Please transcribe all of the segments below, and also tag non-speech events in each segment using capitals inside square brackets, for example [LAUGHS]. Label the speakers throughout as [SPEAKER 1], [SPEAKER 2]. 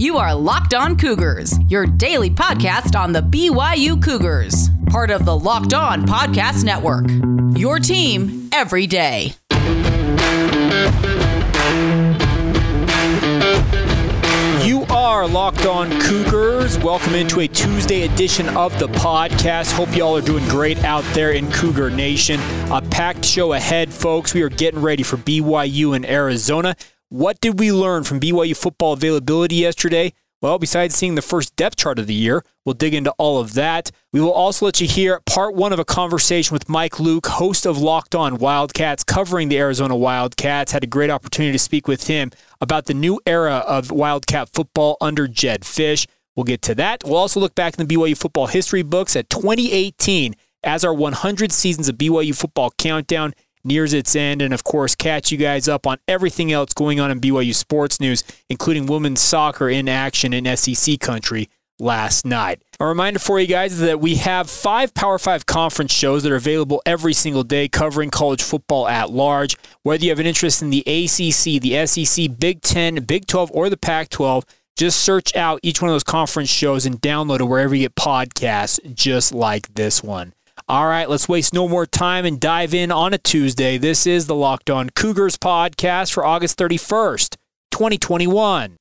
[SPEAKER 1] You are Locked On Cougars, your daily podcast on the BYU Cougars, part of the Locked On Podcast Network. Your team every day.
[SPEAKER 2] You are Locked On Cougars. Welcome into a Tuesday edition of the podcast. Hope y'all are doing great out there in Cougar Nation. A packed show ahead, folks. We are getting ready for BYU in Arizona. What did we learn from BYU football availability yesterday? Well, besides seeing the first depth chart of the year, we'll dig into all of that. We will also let you hear part one of a conversation with Mike Luke, host of Locked On Wildcats, covering the Arizona Wildcats. Had a great opportunity to speak with him about the new era of Wildcat football under Jedd Fisch. We'll get to that. We'll also look back in the BYU football history books at 2018 as our 100 seasons of BYU football countdown nears its end, and of course, catch you guys up on everything else going on in BYU sports news, including women's soccer in action in SEC country last night. A reminder for you guys is that we have five Power Five conference shows that are available every single day covering college football at large. Whether you have an interest in the ACC, the SEC, Big Ten, Big 12, or the Pac 12, just search out each one of those conference shows and download it wherever you get podcasts, just like this one. All right, let's waste no more time and dive in on a Tuesday. This is the Locked On Cougars podcast for August 31st, 2021.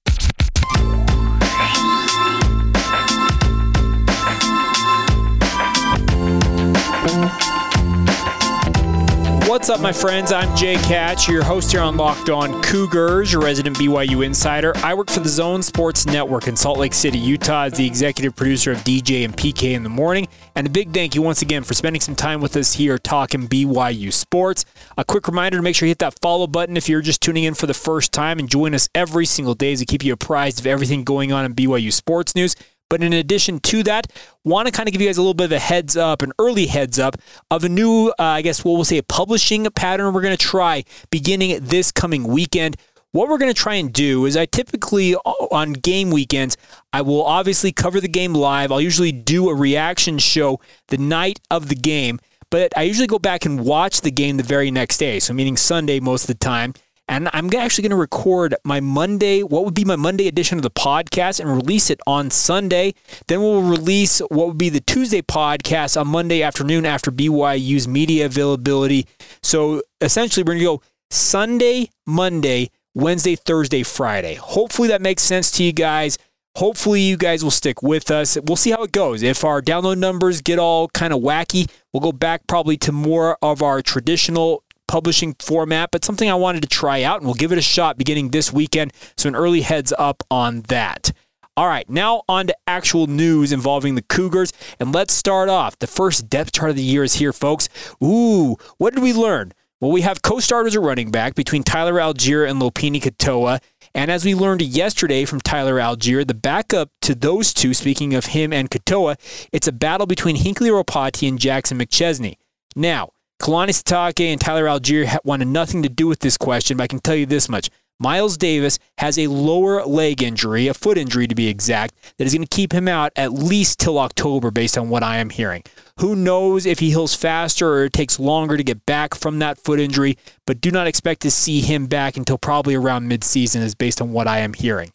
[SPEAKER 2] What's up, my friends? I'm Jake Hatch, your host here on Locked On Cougars, your resident BYU insider. I work for the Zone Sports Network in Salt Lake City, Utah, as the executive producer of DJ and PK in the morning. And a big thank you once again for spending some time with us here talking BYU sports. A quick reminder to make sure you hit that follow button if you're just tuning in for the first time and join us every single day we keep you apprised of everything going on in BYU sports news. But in addition to that, want to kind of give you guys a little bit of a heads up, an early heads up of a new, uh, I guess, what we'll say a publishing pattern we're going to try beginning this coming weekend. What we're going to try and do is I typically uh, on game weekends, I will obviously cover the game live. I'll usually do a reaction show the night of the game, but I usually go back and watch the game the very next day. So meaning Sunday most of the time. And I'm actually going to record my Monday, what would be my Monday edition of the podcast, and release it on Sunday. Then we'll release what would be the Tuesday podcast on Monday afternoon after BYU's media availability. So essentially, we're going to go Sunday, Monday, Wednesday, Thursday, Friday. Hopefully, that makes sense to you guys. Hopefully, you guys will stick with us. We'll see how it goes. If our download numbers get all kind of wacky, we'll go back probably to more of our traditional publishing format, but something I wanted to try out, and we'll give it a shot beginning this weekend. So, an early heads up on that. All right, now on to actual news involving the Cougars. And let's start off. The first depth chart of the year is here, folks. Ooh, what did we learn? Well, we have co starters at running back between Tyler Allgeier and Lopini Katoa. And as we learned yesterday from Tyler Allgeier, the backup to those two, speaking of him and Katoa, it's a battle between Hinkley Ropati and Jackson McChesney. Now, Kalani Sitake and Tyler Allgeier wanted nothing to do with this question, but I can tell you this much. Miles Davis has a lower leg injury, a foot injury to be exact, that is going to keep him out at least till October, based on what I am hearing. Who knows if he heals faster or it takes longer to get back from that foot injury, but do not expect to see him back until probably around midseason, is based on what I am hearing.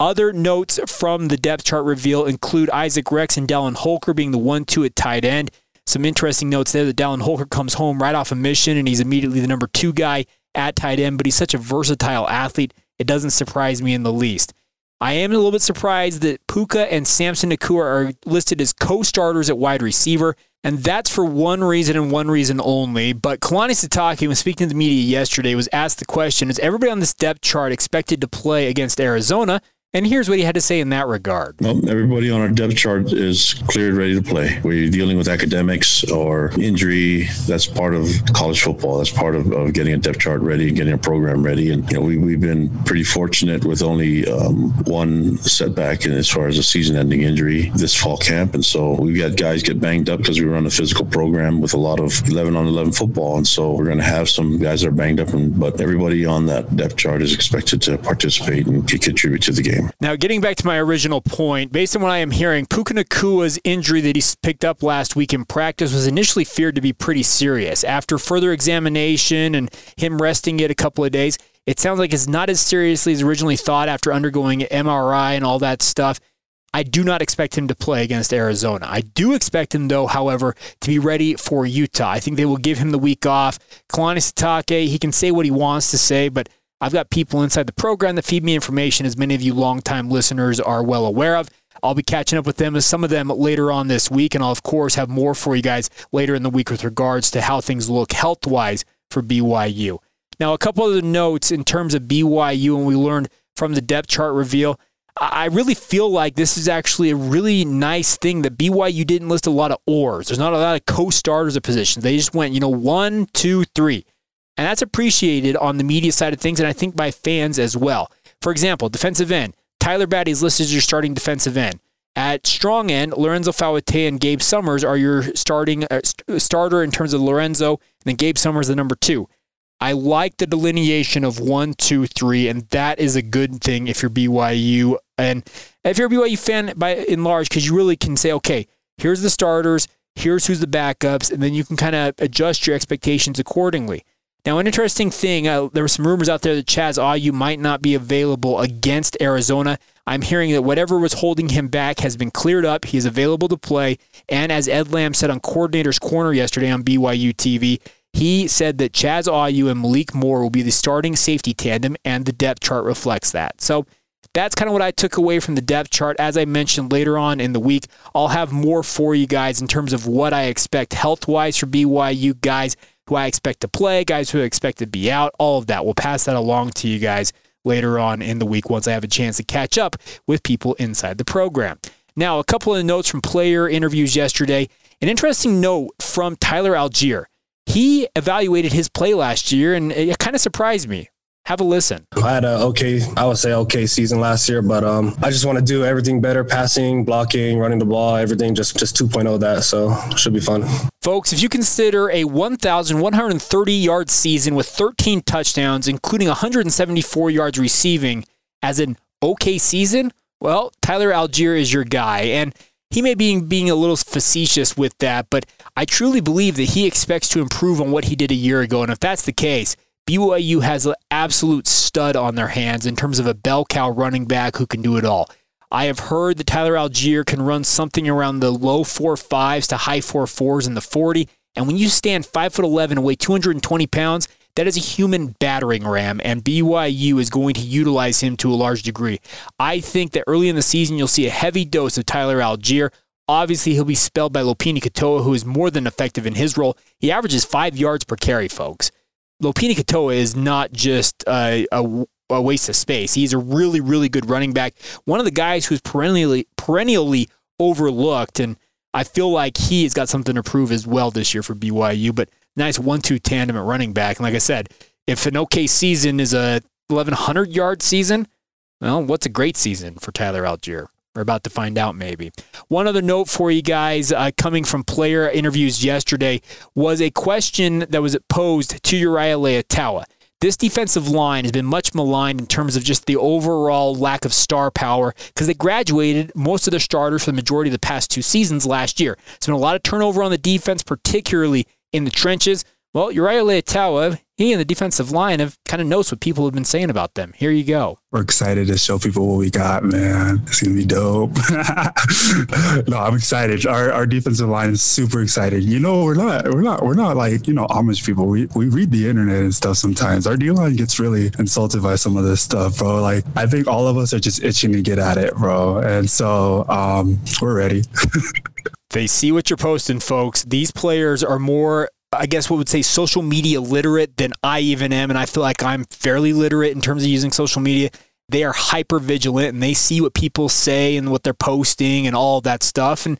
[SPEAKER 2] Other notes from the depth chart reveal include Isaac Rex and Dallin Holker being the 1 2 at tight end. Some interesting notes there that Dallin Holker comes home right off a mission and he's immediately the number two guy at tight end, but he's such a versatile athlete, it doesn't surprise me in the least. I am a little bit surprised that Puka and Samson Nacua are listed as co starters at wide receiver, and that's for one reason and one reason only. But Kalani Sitake, when speaking to the media yesterday, was asked the question Is everybody on this depth chart expected to play against Arizona? And here's what he had to say in that regard.
[SPEAKER 3] Well, everybody on our depth chart is cleared, ready to play. We're dealing with academics or injury. That's part of college football. That's part of, of getting a depth chart ready and getting a program ready. And you know, we, we've been pretty fortunate with only um, one setback in as far as a season-ending injury this fall camp. And so we've got guys get banged up because we run a physical program with a lot of 11 on 11 football. And so we're going to have some guys that are banged up, and, but everybody on that depth chart is expected to participate and contribute to the game.
[SPEAKER 2] Now, getting back to my original point, based on what I am hearing, Puka Nacua's injury that he picked up last week in practice was initially feared to be pretty serious. After further examination and him resting it a couple of days, It sounds like it's not as seriously as originally thought after undergoing MRI and all that stuff. I do not expect him to play against Arizona. I do expect him, though, however, to be ready for Utah. I think they will give him the week off. Kalani Sitake, he can say what he wants to say, but I've got people inside the program that feed me information, as many of you longtime listeners are well aware of. I'll be catching up with them, some of them later on this week, and I'll, of course, have more for you guys later in the week with regards to how things look health wise for BYU. Now, a couple of the notes in terms of BYU, and we learned from the depth chart reveal. I really feel like this is actually a really nice thing that BYU didn't list a lot of oars. There's not a lot of co-starters of positions. They just went, you know, one, two, three. And that's appreciated on the media side of things, and I think by fans as well. For example, defensive end. Tyler Batty is listed as your starting defensive end. At strong end, Lorenzo Fauatea and Gabe Summers are your starting uh, starter in terms of Lorenzo, and then Gabe Summers the number two. I like the delineation of one, two, three, and that is a good thing if you're BYU and if you're a BYU fan by in large, because you really can say, okay, here's the starters, here's who's the backups, and then you can kind of adjust your expectations accordingly. Now, an interesting thing, uh, there were some rumors out there that Chaz Ayu might not be available against Arizona. I'm hearing that whatever was holding him back has been cleared up. He is available to play. And as Ed Lamb said on Coordinator's Corner yesterday on BYU TV, he said that Chaz Ayu and Malik Moore will be the starting safety tandem, and the depth chart reflects that. So that's kind of what I took away from the depth chart. As I mentioned later on in the week, I'll have more for you guys in terms of what I expect health wise for BYU guys who I expect to play, guys who I expect to be out, all of that. We'll pass that along to you guys later on in the week once I have a chance to catch up with people inside the program. Now, a couple of notes from player interviews yesterday. An interesting note from Tyler Allgeier. he evaluated his play last year, and it kind of surprised me. Have a listen.
[SPEAKER 4] I had a okay, I would say okay season last year, but um, I just want to do everything better: passing, blocking, running the ball, everything just just 2.0 that. So should be fun.
[SPEAKER 2] Folks, if you consider a 1,130 yard season with 13 touchdowns, including 174 yards receiving, as an okay season, well, Tyler Allgeier is your guy, and he may be being a little facetious with that, but I truly believe that he expects to improve on what he did a year ago. And if that's the case, BYU has an absolute stud on their hands in terms of a bell cow running back who can do it all. I have heard that Tyler Allgeier can run something around the low four fives to high four fours in the 40. And when you stand 5'11 and weigh 220 pounds, that is a human battering ram, and BYU is going to utilize him to a large degree. I think that early in the season, you'll see a heavy dose of Tyler Allgeier. Obviously, he'll be spelled by Lopini Katoa, who is more than effective in his role. He averages five yards per carry, folks. Lopini Katoa is not just a, a, a waste of space. He's a really, really good running back. One of the guys who's perennially perennially overlooked, and I feel like he has got something to prove as well this year for BYU. But nice one-two tandem at running back. And like I said, if an okay season is a 1100 yard season, well, what's a great season for Tyler Allgeier? We're about to find out, maybe. One other note for you guys uh, coming from player interviews yesterday was a question that was posed to Uriah Leiataua. This defensive line has been much maligned in terms of just the overall lack of star power because they graduated most of their starters for the majority of the past two seasons last year. It's been a lot of turnover on the defense, particularly in the trenches. Well, Uriah Leiataua, he and the defensive line have kind of knows what people have been saying about them. Here you go.
[SPEAKER 5] We're excited to show people what we got, man. It's gonna be dope. [LAUGHS] no, I'm excited. Our, our defensive line is super excited. You know, we're not we're not we're not like you know Amish people. We we read the internet and stuff sometimes. Our D line gets really insulted by some of this stuff, bro. Like I think all of us are just itching to get at it, bro. And so um, we're ready. [LAUGHS]
[SPEAKER 2] they see what you're posting, folks. These players are more I guess what would say social media literate than I even am. And I feel like I'm fairly literate in terms of using social media. They are hyper vigilant and they see what people say and what they're posting and all that stuff. And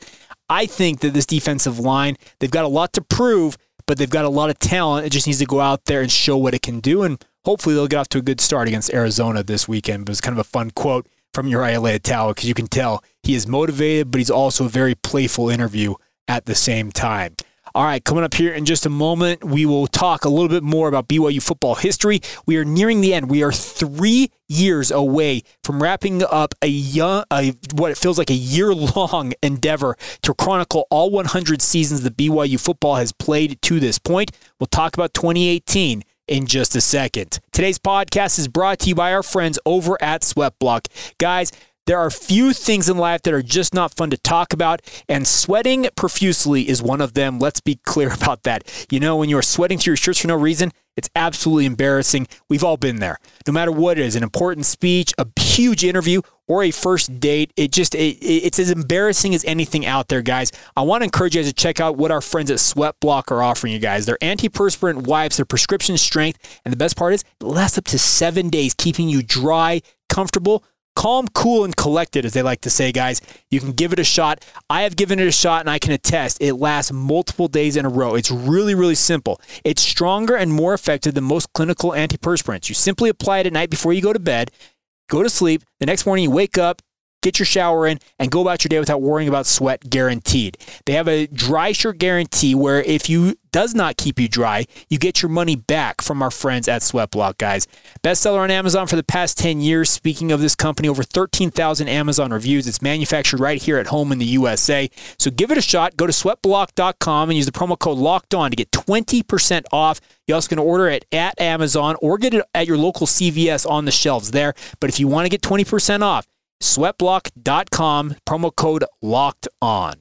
[SPEAKER 2] I think that this defensive line, they've got a lot to prove, but they've got a lot of talent. It just needs to go out there and show what it can do. And hopefully they'll get off to a good start against Arizona this weekend. It was kind of a fun quote from Uriah Leiataua because you can tell he is motivated, but he's also a very playful interview at the same time. All right, coming up here in just a moment, we will talk a little bit more about BYU football history. We are nearing the end. We are three years away from wrapping up a young, a, what it feels like a year long [LAUGHS] endeavor to chronicle all 100 seasons that BYU football has played to this point. We'll talk about 2018 in just a second. Today's podcast is brought to you by our friends over at Sweatblock. Guys, there are few things in life that are just not fun to talk about, and sweating profusely is one of them. Let's be clear [LAUGHS] about that. You know, when you are sweating through your shirts for no reason, it's absolutely embarrassing. We've all been there. No matter what it is, an important speech, a huge interview, or a first date, it just it, it's as embarrassing as anything out there, guys. I want to encourage you guys to check out what our friends at Sweatblock are offering you guys. Their antiperspirant wipes, their prescription strength, and the best part is it lasts up to seven days, keeping you dry, comfortable, calm, cool, and collected, as they like to say, guys. You can give it a shot. I have given it a shot, and I can attest it lasts multiple days in a row. It's really, really simple. It's stronger and more effective than most clinical antiperspirants. You simply apply it at night before you go to bed, go to sleep. The next morning, you wake up, get your shower in, and go about your day without worrying about sweat guaranteed. They have a dry shirt guarantee where if you does not keep you dry, you get your money back from our friends at Sweatblock, guys. Bestseller on Amazon for the past 10 years. Speaking of this company, over 13,000 Amazon reviews. It's manufactured right here at home in the USA. So give it a shot. Go to sweatblock.com and use the promo code locked on to get 20% off. You also can order it at Amazon or get it at your local CVS on the shelves there. But if you want to get 20% off, sweatblock.com, promo code locked on.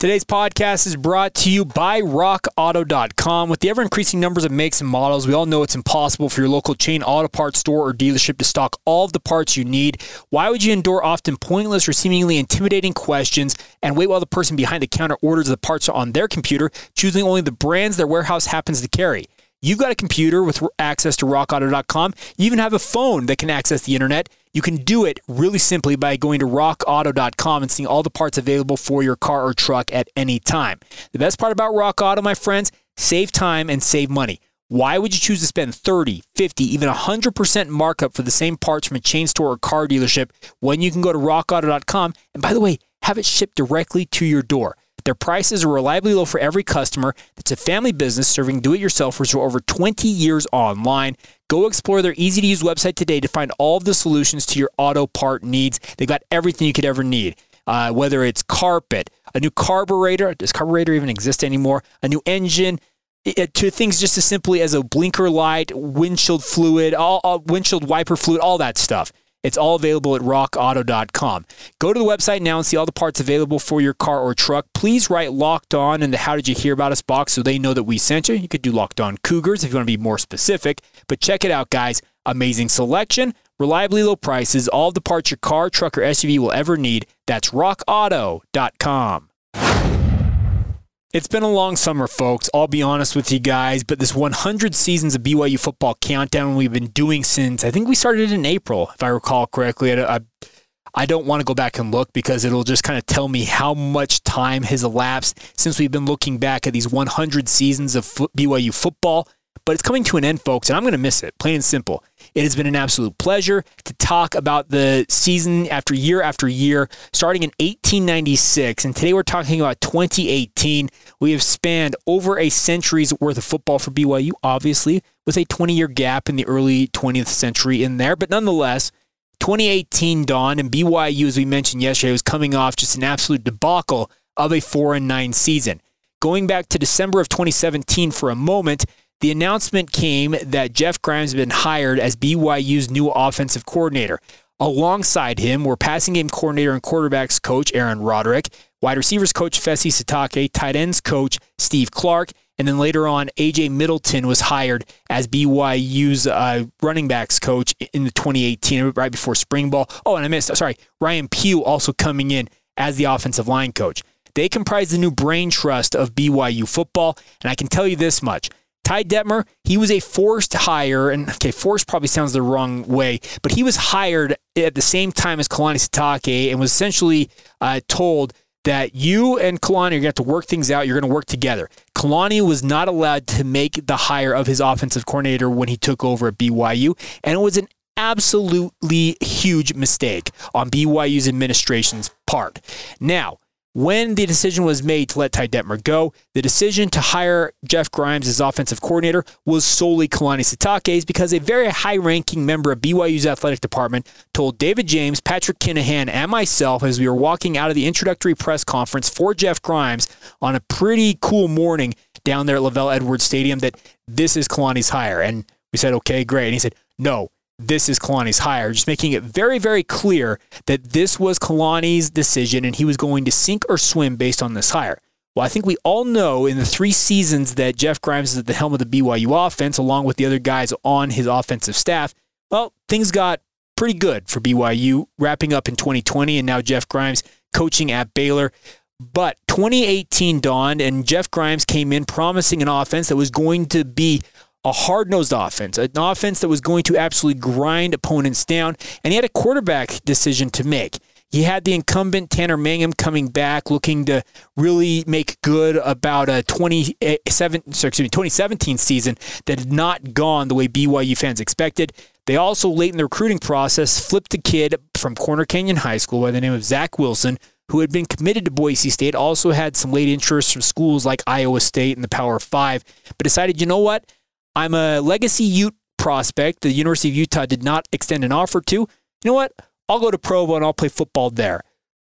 [SPEAKER 2] Today's podcast is brought to you by RockAuto.com. With the ever increasing numbers of makes and models, we all know it's impossible for your local chain auto parts store or dealership to stock all of the parts you need. Why would you endure often pointless or seemingly intimidating questions and wait while the person behind the counter orders the parts on their computer, choosing only the brands their warehouse happens to carry? You've got a computer with access to rockauto.com. You even have a phone that can access the internet. You can do it really simply by going to rockauto.com and seeing all the parts available for your car or truck at any time. The best part about Rock Auto, my friends, save time and save money. Why would you choose to spend 30, 50, even 100% markup for the same parts from a chain store or car dealership when you can go to rockauto.com and by the way, have it shipped directly to your door? Their prices are reliably low for every customer. It's a family business serving do it yourselfers for over 20 years online. Go explore their easy to use website today to find all of the solutions to your auto part needs. They've got everything you could ever need. Uh, whether it's carpet, a new carburetor, does carburetor even exist anymore? A new engine, it, to things just as simply as a blinker light, windshield fluid, all, all, windshield wiper fluid, all that stuff. It's all available at rockauto.com. Go to the website now and see all the parts available for your car or truck. Please write locked on in the how did you hear about us box so they know that we sent you. You could do locked on cougars if you want to be more specific, but check it out, guys. Amazing selection, reliably low prices, all the parts your car, truck, or SUV will ever need. That's rockauto.com. It's been a long summer, folks. I'll be honest with you guys, but this 100 seasons of BYU football countdown we've been doing since I think we started in April, if I recall correctly. I, I, I don't want to go back and look because it'll just kind of tell me how much time has elapsed since we've been looking back at these 100 seasons of BYU football but it's coming to an end, folks, and I'm going to miss it, plain and simple. It has been an absolute pleasure to talk about the season after year after year, starting in 1896. And today we're talking about 2018. We have spanned over a century's worth of football for BYU, obviously, with a 20 year gap in the early 20th century in there. But nonetheless, 2018 dawned, and BYU, as we mentioned yesterday, was coming off just an absolute debacle of a 4 and 9 season. Going back to December of 2017 for a moment, the announcement came that Jeff Grimes had been hired as BYU's new offensive coordinator. Alongside him were passing game coordinator and quarterbacks coach Aaron Roderick, wide receivers coach Fesi Sitake, tight ends coach Steve Clark, and then later on, AJ Middleton was hired as BYU's uh, running backs coach in the 2018, right before spring ball. Oh, and I missed, sorry, Ryan Pugh also coming in as the offensive line coach. They comprise the new brain trust of BYU football, and I can tell you this much. Ty Detmer, he was a forced hire, and okay, forced probably sounds the wrong way, but he was hired at the same time as Kalani Sitake and was essentially uh, told that you and Kalani are going to have to work things out. You're going to work together. Kalani was not allowed to make the hire of his offensive coordinator when he took over at BYU, and it was an absolutely huge mistake on BYU's administration's part. Now, when the decision was made to let Ty Detmer go, the decision to hire Jeff Grimes as offensive coordinator was solely Kalani Sitake's because a very high ranking member of BYU's athletic department told David James, Patrick Kinahan, and myself as we were walking out of the introductory press conference for Jeff Grimes on a pretty cool morning down there at LaVell Edwards Stadium that this is Kalani's hire. And we said, okay, great. And he said, no, this is Kalani's hire, just making it very, very clear that this was Kalani's decision and he was going to sink or swim based on this hire. Well, I think we all know in the three seasons that Jeff Grimes is at the helm of the BYU offense, along with the other guys on his offensive staff, well, things got pretty good for BYU, wrapping up in 2020, and now Jeff Grimes coaching at Baylor. But 2018 dawned, and Jeff Grimes came in promising an offense that was going to be a hard nosed offense, an offense that was going to absolutely grind opponents down. And he had a quarterback decision to make. He had the incumbent Tanner Mangum coming back, looking to really make good about a 27, sorry, excuse me, 2017 season that had not gone the way BYU fans expected. They also, late in the recruiting process, flipped a kid from Corner Canyon High School by the name of Zach Wilson, who had been committed to Boise State, also had some late interest from schools like Iowa State and the Power Five, but decided, you know what? I'm a legacy Ute prospect. The University of Utah did not extend an offer to. You know what? I'll go to Provo and I'll play football there.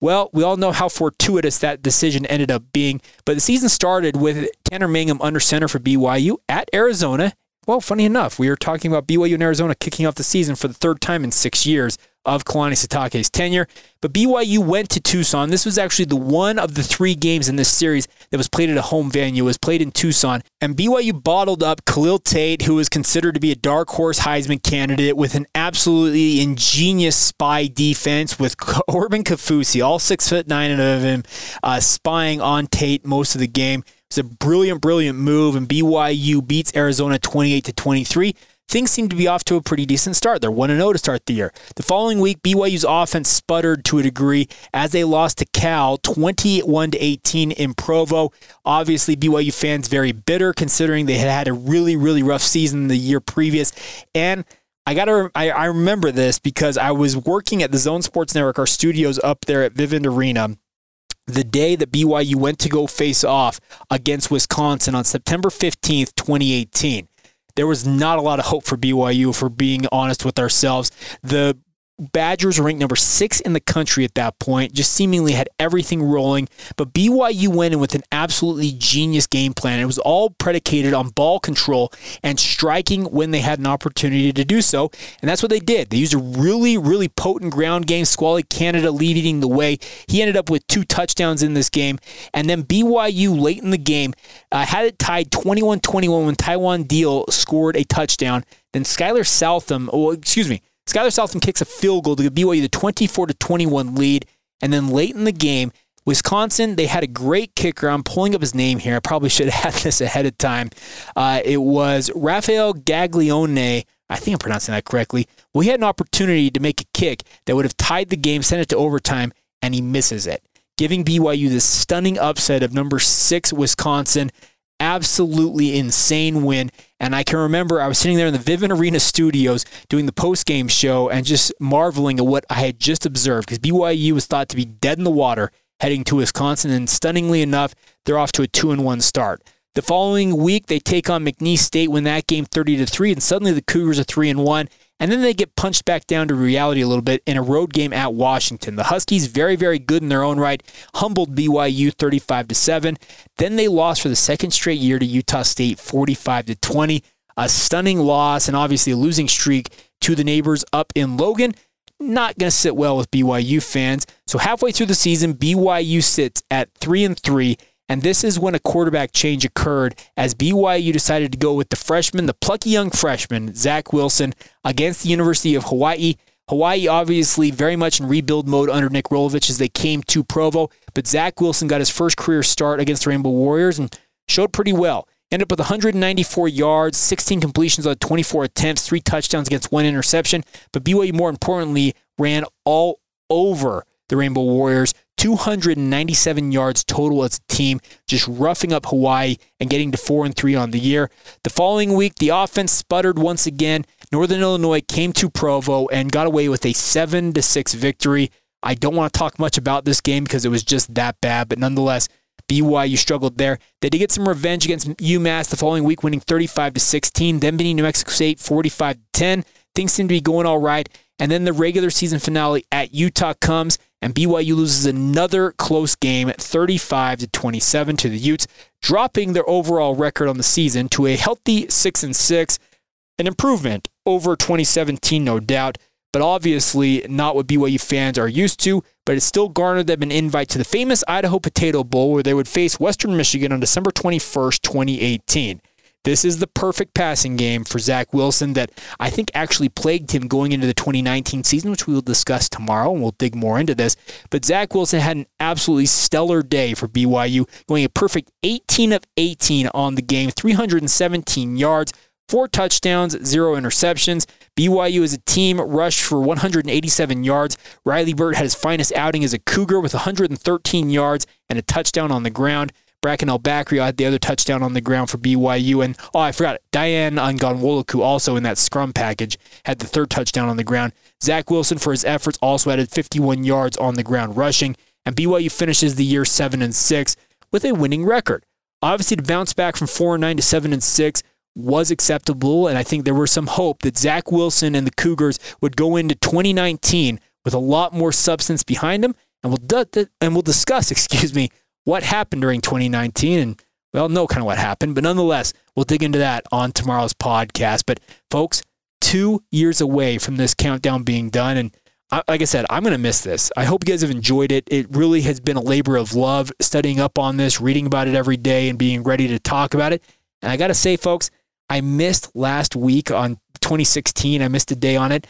[SPEAKER 2] Well, we all know how fortuitous that decision ended up being, but the season started with Tanner Mangum under center for BYU at Arizona. Well, funny enough, we were talking about BYU and Arizona kicking off the season for the third time in six years of Kalani Sitake's tenure. But BYU went to Tucson. This was actually the one of the three games in this series that was played at a home venue. It was played in Tucson. And BYU bottled up Khalil Tate, who was considered to be a dark horse Heisman candidate with an absolutely ingenious spy defense with Corbin [LAUGHS] Kafusi, all six foot nine of him, uh, spying on Tate most of the game. It's a brilliant, brilliant move, and BYU beats Arizona 28 to 23 things seem to be off to a pretty decent start. They're 1 0 to start the year. The following week, BYU's offense sputtered to a degree as they lost to Cal 21 to 18 in Provo. Obviously, BYU fans very bitter considering they had had a really, really rough season the year previous. And I gotta, I, I remember this because I was working at the Zone Sports Network, our studios up there at Vivint Arena the day that BYU went to go face off against Wisconsin on September 15th, 2018 there was not a lot of hope for BYU, for being honest with ourselves. The Badgers ranked number six in the country at that point, just seemingly had everything rolling. But BYU went in with an absolutely genius game plan. It was all predicated on ball control and striking when they had an opportunity to do so. And that's what they did. They used a really, really potent ground game. Squally Canada leading the way. He ended up with two touchdowns in this game. And then BYU late in the game uh, had it tied 21 21 when Taiwan Deal scored a touchdown. Then Skylar Southam, oh, excuse me. Skyler Southam kicks a field goal to give BYU the 24 to 21 lead. And then late in the game, Wisconsin, they had a great kicker. I'm pulling up his name here. I probably should have had [LAUGHS] this ahead of time. Uh, it was Rafael Gaglione. I think I'm pronouncing that correctly. He had an opportunity to make a kick that would have tied the game, sent it to overtime, and he misses it, giving BYU this stunning upset of number six Wisconsin absolutely insane win. And I can remember I was sitting there in the Vivint Arena studios doing the post game show and just marveling at what I had just observed because BYU was thought to be dead in the water heading to Wisconsin. And stunningly enough, they're off to a 2 and 1 start. The following week, they take on McNeese State, win that game 30 to 3, and suddenly the Cougars are 3 and 1. And then they get punched back down to reality a little bit in a road game at Washington. The Huskies, very, very good in their own right, humbled BYU 35 to 7. Then they lost for the second straight year to Utah State 45 to 20. A stunning loss and obviously a losing streak to the neighbors up in Logan. Not going to sit well with BYU fans. So halfway through the season, BYU sits at 3 and 3 and this is when a quarterback change occurred as BYU decided to go with the freshman, the plucky young freshman, Zach Wilson, against the University of Hawaii. Hawaii obviously very much in rebuild mode under Nick Rolovich as they came to Provo, but Zach Wilson got his first career start against the Rainbow Warriors and showed pretty well. Ended up with 194 yards, 16 completions on 24 attempts, three touchdowns against one interception. But BYU, more importantly, ran all over the Rainbow Warriors. 297 yards total as a team, just roughing up Hawaii and getting to 4 and 3 on the year. The following week, the offense sputtered once again. Northern Illinois came to Provo and got away with a 7 to 6 victory. I don't want to talk much about this game because it was just that bad, but nonetheless, BYU struggled there. They did get some revenge against UMass the following week, winning 35 to 16. Then beating New Mexico State 45 to 10. Things seem to be going all right. And then the regular season finale at Utah comes, and BYU loses another close game, 35 to 27 to the Utes, dropping their overall record on the season to a healthy six and six, an improvement over 2017, no doubt but obviously not what BYU fans are used to. But it still garnered them an invite to the famous Idaho Potato Bowl, where they would face Western Michigan on December 21st, 2018. This is the perfect passing game for Zach Wilson that I think actually plagued him going into the 2019 season, which we will discuss tomorrow, and we'll dig more into this. But Zach Wilson had an absolutely stellar day for BYU, going a perfect 18 of 18 on the game, 317 yards, four touchdowns, zero interceptions. BYU as a team rushed for 187 yards. Riley Burt had his finest outing as a Cougar with 113 yards and a touchdown on the ground. Bracken El-Bakri had the other touchdown on the ground for BYU. And, oh, I forgot, Dayan Ghanwoloku also in that scrum package had the third touchdown on the ground. Zach Wilson, for his efforts, also added 51 yards on the ground rushing. And BYU finishes the year 7 and 6 with a winning record. Obviously, to bounce back from 4 and 9 to 7 and 6 was acceptable. And I think there was some hope that Zach Wilson and the Cougars would go into 2019 with a lot more substance behind them. And we'll, and we'll discuss, [LAUGHS] excuse me, what happened during 2019. And we all know kind of what happened. But nonetheless, we'll dig into that on tomorrow's podcast. But folks, two years away from this countdown being done. And like I said, I'm going to miss this. I hope you guys have enjoyed it. It really has been a labor of love studying up on this, reading about it every day, and being ready to talk about it. And I got to say, folks, I missed last week on 2016. I missed a day on it.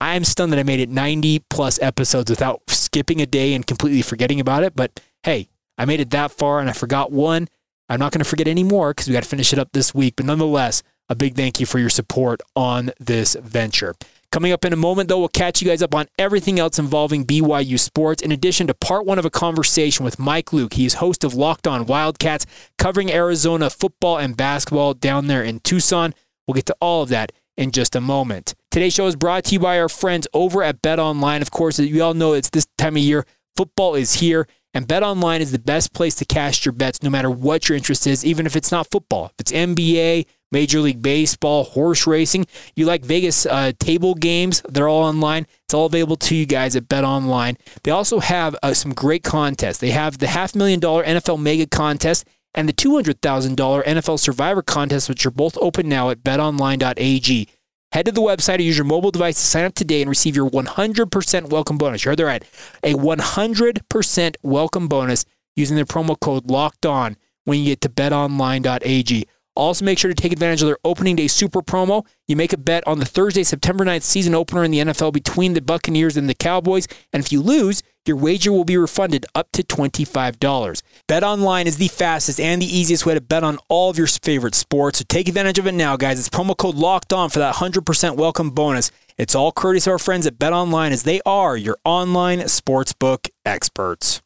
[SPEAKER 2] I'm stunned that I made it 90 plus episodes without skipping a day and completely forgetting about it. But hey, I made it that far and I forgot one. I'm not going to forget any more because we got to finish it up this week. But nonetheless, a big thank you for your support on this venture. Coming up in a moment, though, we'll catch you guys up on everything else involving BYU sports, in addition to part one of a conversation with Mike Luke. He's host of Locked On Wildcats, covering Arizona football and basketball down there in Tucson. We'll get to all of that in just a moment. Today's show is brought to you by our friends over at Bet Online. Of course, as you all know it's this time of year. Football is here, and Bet Online is the best place to cast your bets no matter what your interest is, even if it's not football. If it's NBA, Major League Baseball, horse racing. You like Vegas uh, table games? They're all online. It's all available to you guys at Bet Online. They also have uh, some great contests. They have the half million dollar NFL Mega Contest and the $200,000 NFL Survivor Contest, which are both open now at betonline.ag. Head to the website or use your mobile device to sign up today and receive your 100% welcome bonus. You heard that right. A 100% welcome bonus using the promo code LOCKED ON when you get to betonline.ag. Also, make sure to take advantage of their opening day super promo. You make a bet on the Thursday, September 9th season opener in the NFL between the Buccaneers and the Cowboys. And if you lose, your wager will be refunded up to $25. Bet online is the fastest and the easiest way to bet on all of your favorite sports. So take advantage of it now, guys. It's promo code locked on for that 100% welcome bonus. It's all courtesy of our friends at Bet Online as they are your online sportsbook experts.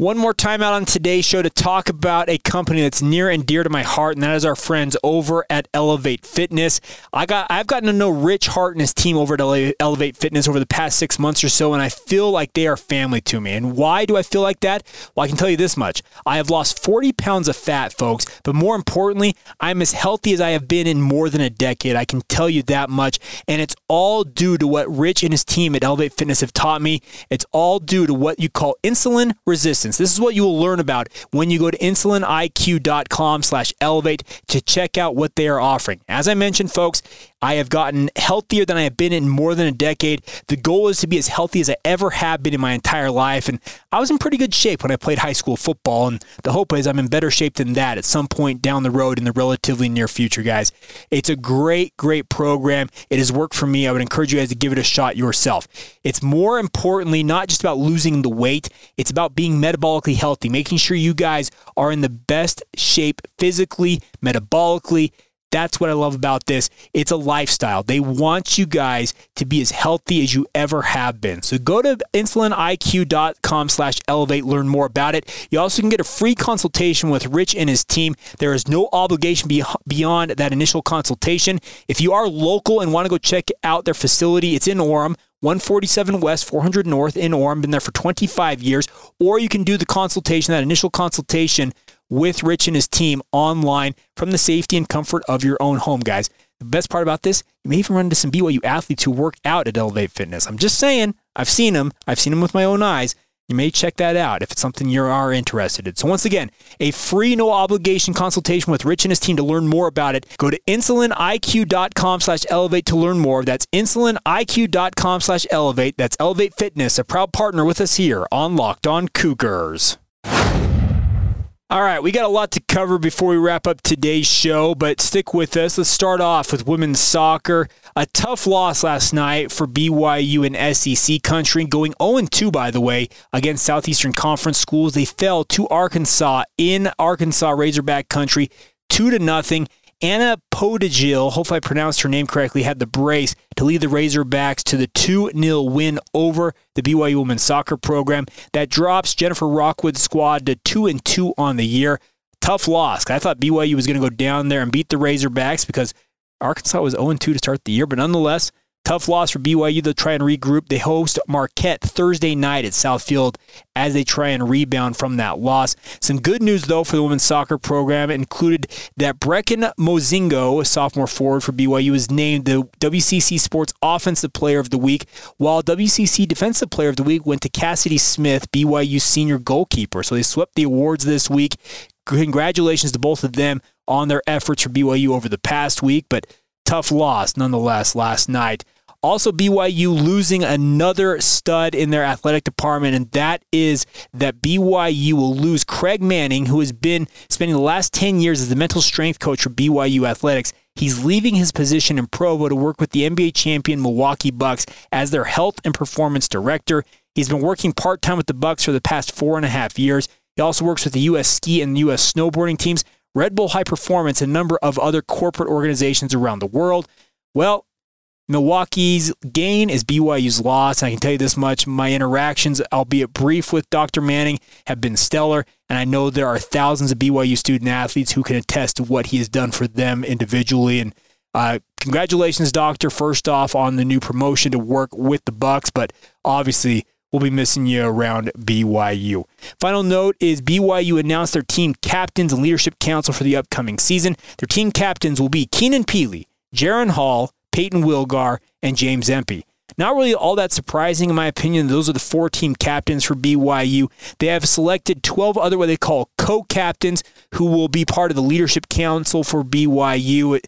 [SPEAKER 2] One more time out on today's show to talk about a company that's near and dear to my heart, and that is our friends over at Elevate Fitness. I got I've gotten to know Rich Hart and his team over at Elevate Fitness over the past six months or so, and I feel like they are family to me. And why do I feel like that? Well, I can tell you this much: I have lost 40 pounds of fat, folks. But more importantly, I'm as healthy as I have been in more than a decade. I can tell you that much, and it's all due to what Rich and his team at Elevate Fitness have taught me. It's all due to what you call insulin resistance resistance. This is what you will learn about when you go to insuliniq.com slash elevate to check out what they are offering. As I mentioned, folks, I have gotten healthier than I have been in more than a decade. The goal is to be as healthy as I ever have been in my entire life. And I was in pretty good shape when I played high school football. And the hope is I'm in better shape than that at some point down the road in the relatively near future, guys. It's a great, great program. It has worked for me. I would encourage you guys to give it a shot yourself. It's more importantly not just about losing the weight, it's about being metabolically healthy, making sure you guys are in the best shape physically, metabolically that's what I love about this. It's a lifestyle. They want you guys to be as healthy as you ever have been. So go to insuliniq.com slash elevate, learn more about it. You also can get a free consultation with Rich and his team. There is no obligation beyond that initial consultation. If you are local and want to go check out their facility, it's in Orem. 147 West, 400 North in Orem. Been there for 25 years. Or you can do the consultation, that initial consultation with Rich and his team online from the safety and comfort of your own home, guys. The best part about this, you may even run into some BYU athletes who work out at Elevate Fitness. I'm just saying, I've seen them. I've seen them with my own eyes. You may check that out if it's something you are interested in. So once again, a free no obligation consultation with Rich and his team to learn more about it. Go to insuliniq.com slash elevate to learn more. That's insuliniq.com slash elevate. That's Elevate Fitness, a proud partner with us here on Locked On Cougars. All right, we got a lot to cover before we wrap up today's show, but stick with us. Let's start off with women's soccer. A tough loss last night for BYU and SEC country, going 0 2, by the way, against Southeastern Conference schools. They fell to Arkansas in Arkansas Razorback country, 2 to nothing. Anna Podojil, hopefully I pronounced her name correctly, had the brace to lead the Razorbacks to the 2 0 win over the BYU women's soccer program. That drops Jennifer Rockwood's squad to 2 and 2 on the year. Tough loss. I thought BYU was going to go down there and beat the Razorbacks because Arkansas was 0 2 to start the year, but nonetheless, Tough loss for BYU. They'll try and regroup. They host Marquette Thursday night at Southfield as they try and rebound from that loss. Some good news, though, for the women's soccer program included that Brecken Mozingo, a sophomore forward for BYU, was named the WCC Sports Offensive Player of the Week, while WCC Defensive Player of the Week went to Cassidy Smith, BYU senior goalkeeper. So they swept the awards this week. Congratulations to both of them on their efforts for BYU over the past week, but tough loss nonetheless last night. Also, BYU losing another stud in their athletic department, and that is that BYU will lose Craig Manning, who has been spending the last 10 years as the mental strength coach for BYU Athletics. He's leaving his position in Provo to work with the NBA champion Milwaukee Bucks as their health and performance director. He's been working part time with the Bucks for the past four and a half years. He also works with the U.S. ski and U.S. snowboarding teams, Red Bull High Performance, and a number of other corporate organizations around the world. Well, Milwaukee's gain is BYU's loss. And I can tell you this much my interactions, albeit brief, with Dr. Manning have been stellar. And I know there are thousands of BYU student athletes who can attest to what he has done for them individually. And uh, congratulations, Doctor, first off, on the new promotion to work with the Bucks. But obviously, we'll be missing you around BYU. Final note is BYU announced their team captains and leadership council for the upcoming season. Their team captains will be Keenan Pili, Jaren Hall, Peyton Wilgar, and James Empey. Not really all that surprising, in my opinion. Those are the four team captains for BYU. They have selected 12 other what they call co captains who will be part of the leadership council for BYU.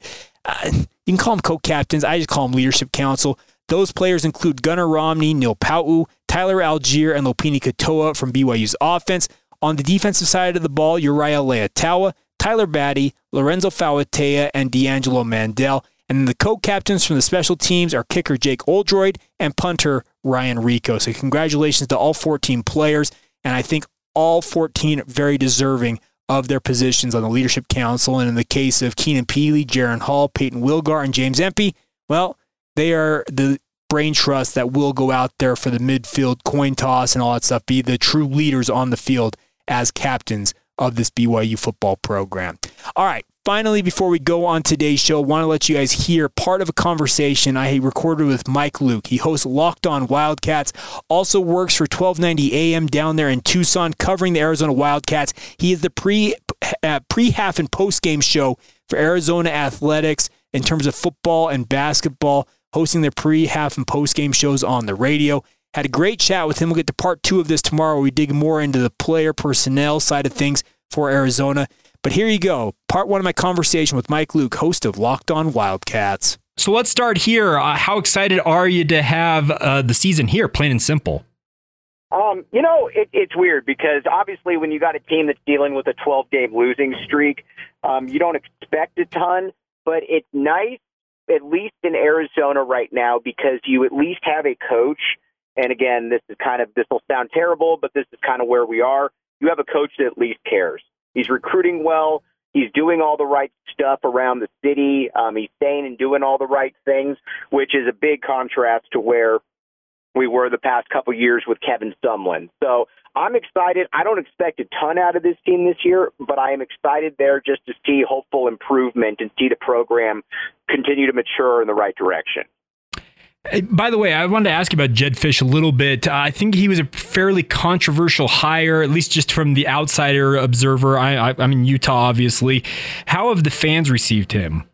[SPEAKER 2] Uh, you can call them co captains. I just call them leadership council. Those players include Gunnar Romney, Neil Pau'u, Tyler Allgeier, and Lopini Katoa from BYU's offense. On the defensive side of the ball, Uriah Leiataua, Tyler Batty, Lorenzo Fauatea, and D'Angelo Mandell. And the co-captains from the special teams are kicker Jake Oldroyd and punter Ryan Rehkow. So congratulations to all 14 players, and I think all 14 very deserving of their positions on the leadership council. And in the case of Keenan Pili, Jaren Hall, Peyton Wilgar, and James Empey, well, they are the brain trust that will go out there for the midfield coin toss and all that stuff, be the true leaders on the field as captains of this BYU football program. All right, finally, before we go on today's show, I want to let you guys hear part of a conversation I recorded with Mike Luke. He hosts Locked On Wildcats, also works for 1290 AM down there in Tucson, covering the Arizona Wildcats. He is the pre uh, pre half and post game show for Arizona Athletics in terms of football and basketball, hosting their pre half and post game shows on the radio. Had a great chat with him. We'll get to part two of this tomorrow. We dig more into the player personnel side of things for Arizona. But here you go. Part one of my conversation with Mike Luke, host of Locked On Wildcats.
[SPEAKER 6] So let's start here. Uh, how excited are you to have uh, the season here, plain and simple?
[SPEAKER 7] Um, you know, it, it's weird because obviously when you got a team that's dealing with a 12 game losing streak, um, you don't expect a ton, but it's nice, at least in Arizona right now, because you at least have a coach. And again, this is kind of, this will sound terrible, but this is kind of where we are. You have a coach that at least cares. He's recruiting well. He's doing all the right stuff around the city. Um, he's saying and doing all the right things, which is a big contrast to where we were the past couple years with Kevin Sumlin. So I'm excited. I don't expect a ton out of this team this year, but I am excited there just to see hopeful improvement and see the program continue to mature in the right direction.
[SPEAKER 6] By the way, I wanted to ask you about Jedd Fisch a little bit. Uh, I think he was a fairly controversial hire, at least just from the outsider observer. I, I, I'm in Utah, obviously. How have the fans received him?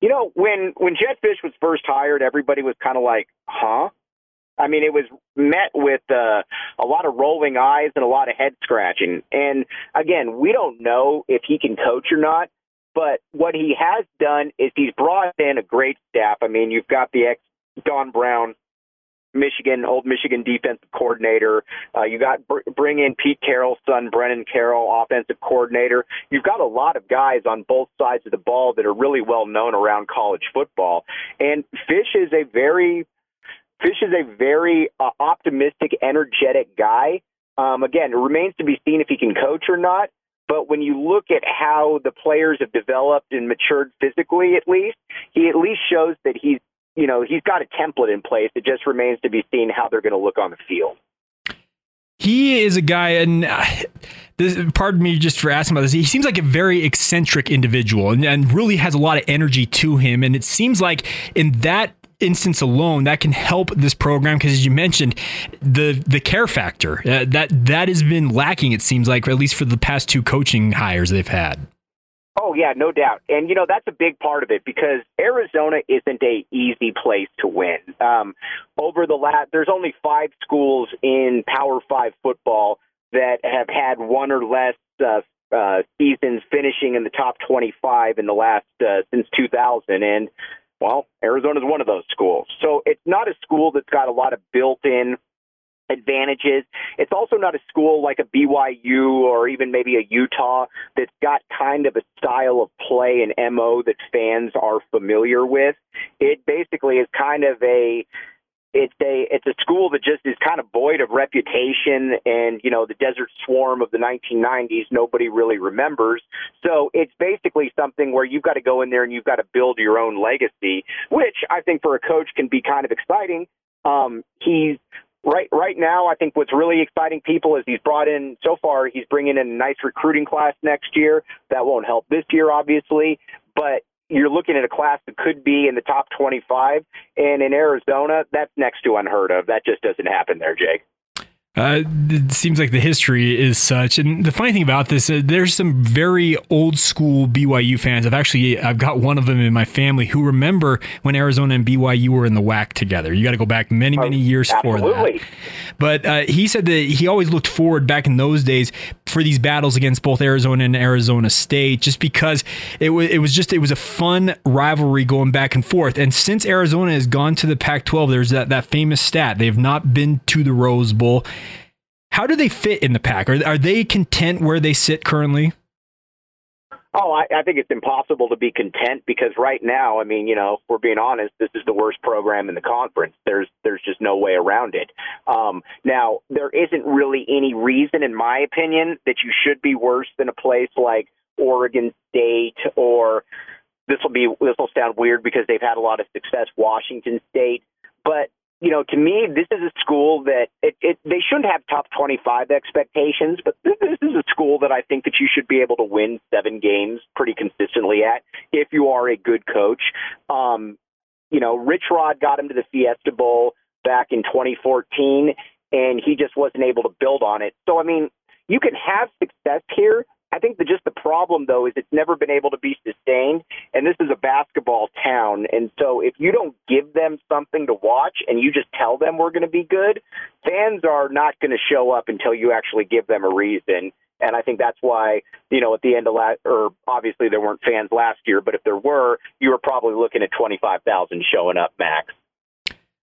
[SPEAKER 7] you know, when when Jedd Fisch was first hired, everybody was kind of like, "Huh." I mean, it was met with uh, a lot of rolling eyes and a lot of head scratching. And again, we don't know if he can coach or not. But what he has done is he's brought in a great staff. I mean, you've got the ex Don Brown Michigan, old Michigan defensive coordinator. Uh, you got br- bring in Pete Carroll's son, Brennan Carroll, offensive coordinator. You've got a lot of guys on both sides of the ball that are really well known around college football. And Fisch is a very Fisch is a very uh, optimistic, energetic guy. Um, again, it remains to be seen if he can coach or not. But when you look at how the players have developed and matured physically, at least, he at least shows that he's you know, he's got a template in place. It just remains to be seen how they're going to look on the field.
[SPEAKER 2] He is a guy, and uh, this, pardon me just for asking about this. He seems like a very eccentric individual and, and really has a lot of energy to him. And it seems like in that instance alone that can help this program because as you mentioned the the care factor uh, that that has been lacking it seems like at least for the past two coaching hires they've had
[SPEAKER 7] Oh yeah, no doubt. And you know that's a big part of it because Arizona isn't a easy place to win. Um, over the last, there's only five schools in Power Five football that have had one or less uh, uh, seasons finishing in the top 25 in the last uh, since 2000, and well, Arizona is one of those schools. So it's not a school that's got a lot of built-in advantages. It's also not a school like a BYU or even maybe a Utah that's got kind of a style of play and MO that fans are familiar with. It basically is kind of a it's a it's a school that just is kind of void of reputation and you know the desert swarm of the 1990s nobody really remembers so it's basically something where you've got to go in there and you've got to build your own legacy which i think for a coach can be kind of exciting um, he's right right now, I think what's really exciting people is he's brought in so far. He's bringing in a nice recruiting class next year. That won't help this year, obviously, but you're looking at a class that could be in the top 25, and in Arizona, that's next to unheard of. That just doesn't happen there, Jake.
[SPEAKER 2] Uh, it seems like the history is such, and the funny thing about this, uh, there's some very old school BYU fans. I've actually I've got one of them in my family who remember when Arizona and BYU were in the WAC together. You got to go back many many years
[SPEAKER 7] Absolutely.
[SPEAKER 2] for that. But uh, he said that he always looked forward back in those days for these battles against both Arizona and Arizona State, just because it was it was just it was a fun rivalry going back and forth. And since Arizona has gone to the Pac-12, there's that that famous stat they have not been to the Rose Bowl. How do they fit in the pack? Are, are they content where they sit currently?
[SPEAKER 7] Oh, I, I think it's impossible to be content because right now, I mean, you know, if we're being honest, this is the worst program in the conference. There's there's just no way around it. Um, now, there isn't really any reason, in my opinion, that you should be worse than a place like Oregon State or this will be this will sound weird because they've had a lot of success, Washington State, but you know, to me, this is a school that it, it they shouldn't have top 25 expectations, but this, this is a school that I think that you should be able to win seven games pretty consistently at if you are a good coach. Um, you know, Rich Rod got him to the Fiesta Bowl back in 2014, and he just wasn't able to build on it. So, I mean, you can have success here, I think that just the problem though is it's never been able to be sustained, and this is a basketball town, and so if you don't give them something to watch and you just tell them we're going to be good, fans are not going to show up until you actually give them a reason. And I think that's why, you know, at the end of last, or obviously there weren't fans last year, but if there were, you were probably looking at 25,000 showing up max.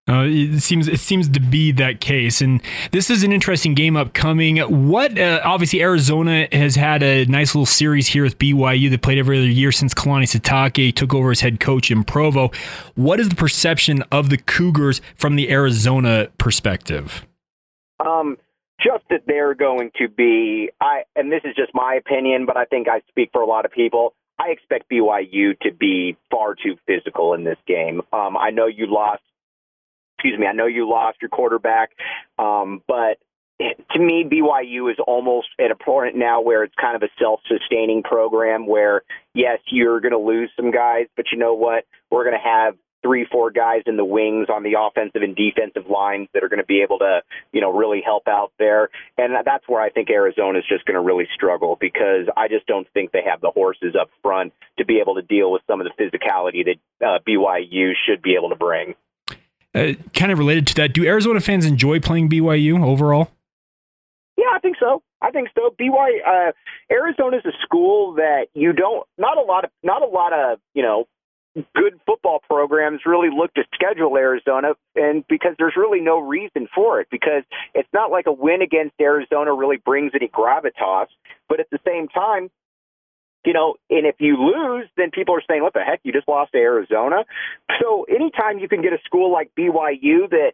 [SPEAKER 2] Uh, it seems it seems to be that case, and this is an interesting game upcoming. What uh, obviously Arizona has had a nice little series here with BYU. They played every other year since Kalani Sitake took over as head coach in Provo. What is the perception of the Cougars from the Arizona perspective?
[SPEAKER 7] Um, just that they're going to be. I and this is just my opinion, but I think I speak for a lot of people. I expect BYU to be far too physical in this game. Um, I know you lost excuse me, I know you lost your quarterback, um, but to me, BYU is almost at a point now where it's kind of a self-sustaining program where, yes, you're going to lose some guys, but you know what? We're going to have three, four guys in the wings on the offensive and defensive lines that are going to be able to, you know, really help out there. And that's where I think Arizona is just going to really struggle because I just don't think they have the horses up front to be able to deal with some of the physicality that uh, BYU should be able to bring.
[SPEAKER 6] Uh, kind of related to that, do Arizona fans enjoy playing BYU overall?
[SPEAKER 7] Yeah, I think so. I think so. BYU, uh, Arizona is a school that you don't not a lot of not a lot of you know good football programs really look to schedule Arizona, and because there's really no reason for it, because it's not like a win against Arizona really brings any gravitas. But at the same time, you know, and if you lose, then people are saying, what the heck, you just lost to Arizona. So anytime you can get a school like BYU that,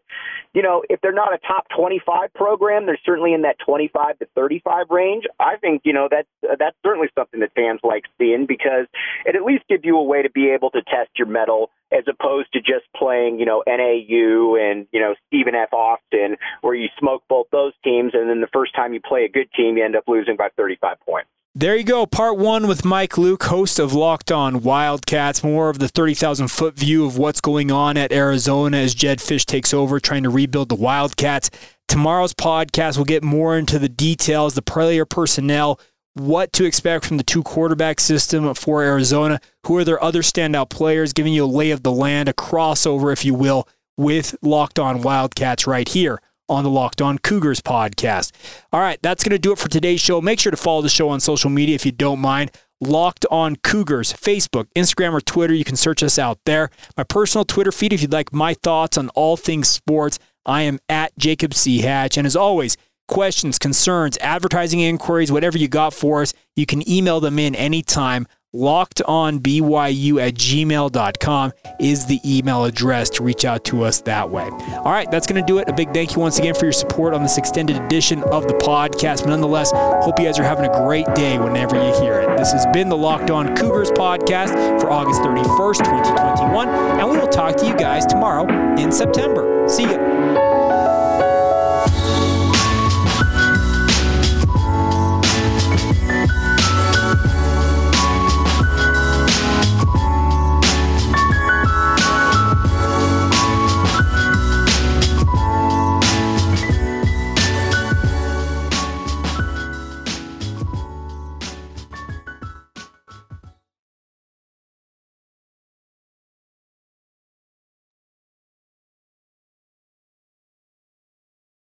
[SPEAKER 7] you know, if they're not a top 25 program, they're certainly in that 25 to 35 range. I think, you know, that's, that's certainly something that fans like seeing because it at least gives you a way to be able to test your mettle as opposed to just playing, you know, NAU and, you know, Stephen F. Austin, where you smoke both those teams. And then the first time you play a good team, you end up losing by 35 points.
[SPEAKER 2] There you go. Part one with Mike Luke, host of Locked On Wildcats. More of the 30,000 foot view of what's going on at Arizona as Jedd Fisch takes over, trying to rebuild the Wildcats. Tomorrow's podcast will get more into the details, the player personnel, what to expect from the two quarterback system for Arizona. Who are their other standout players, giving you a lay of the land, a crossover, if you will, with Locked On Wildcats right here on the Locked On Cougars podcast. All right, that's going to do it for today's show. Make sure to follow the show on social media if you don't mind. Locked On Cougars, Facebook, Instagram, or Twitter. You can search us out there. My personal Twitter feed, if you'd like my thoughts on all things sports, I am at Jacob C. Hatch. And as always, questions, concerns, advertising inquiries, whatever you got for us, you can email them in anytime locked on byu at gmail.com is the email address to reach out to us that way. All right that's going to do it. A big thank you once again for your support on this extended edition of the podcast. But nonetheless hope you guys are having a great day whenever you hear it. This has been the locked on cougars podcast for august 31st 2021 and we will talk to you guys tomorrow in september. See you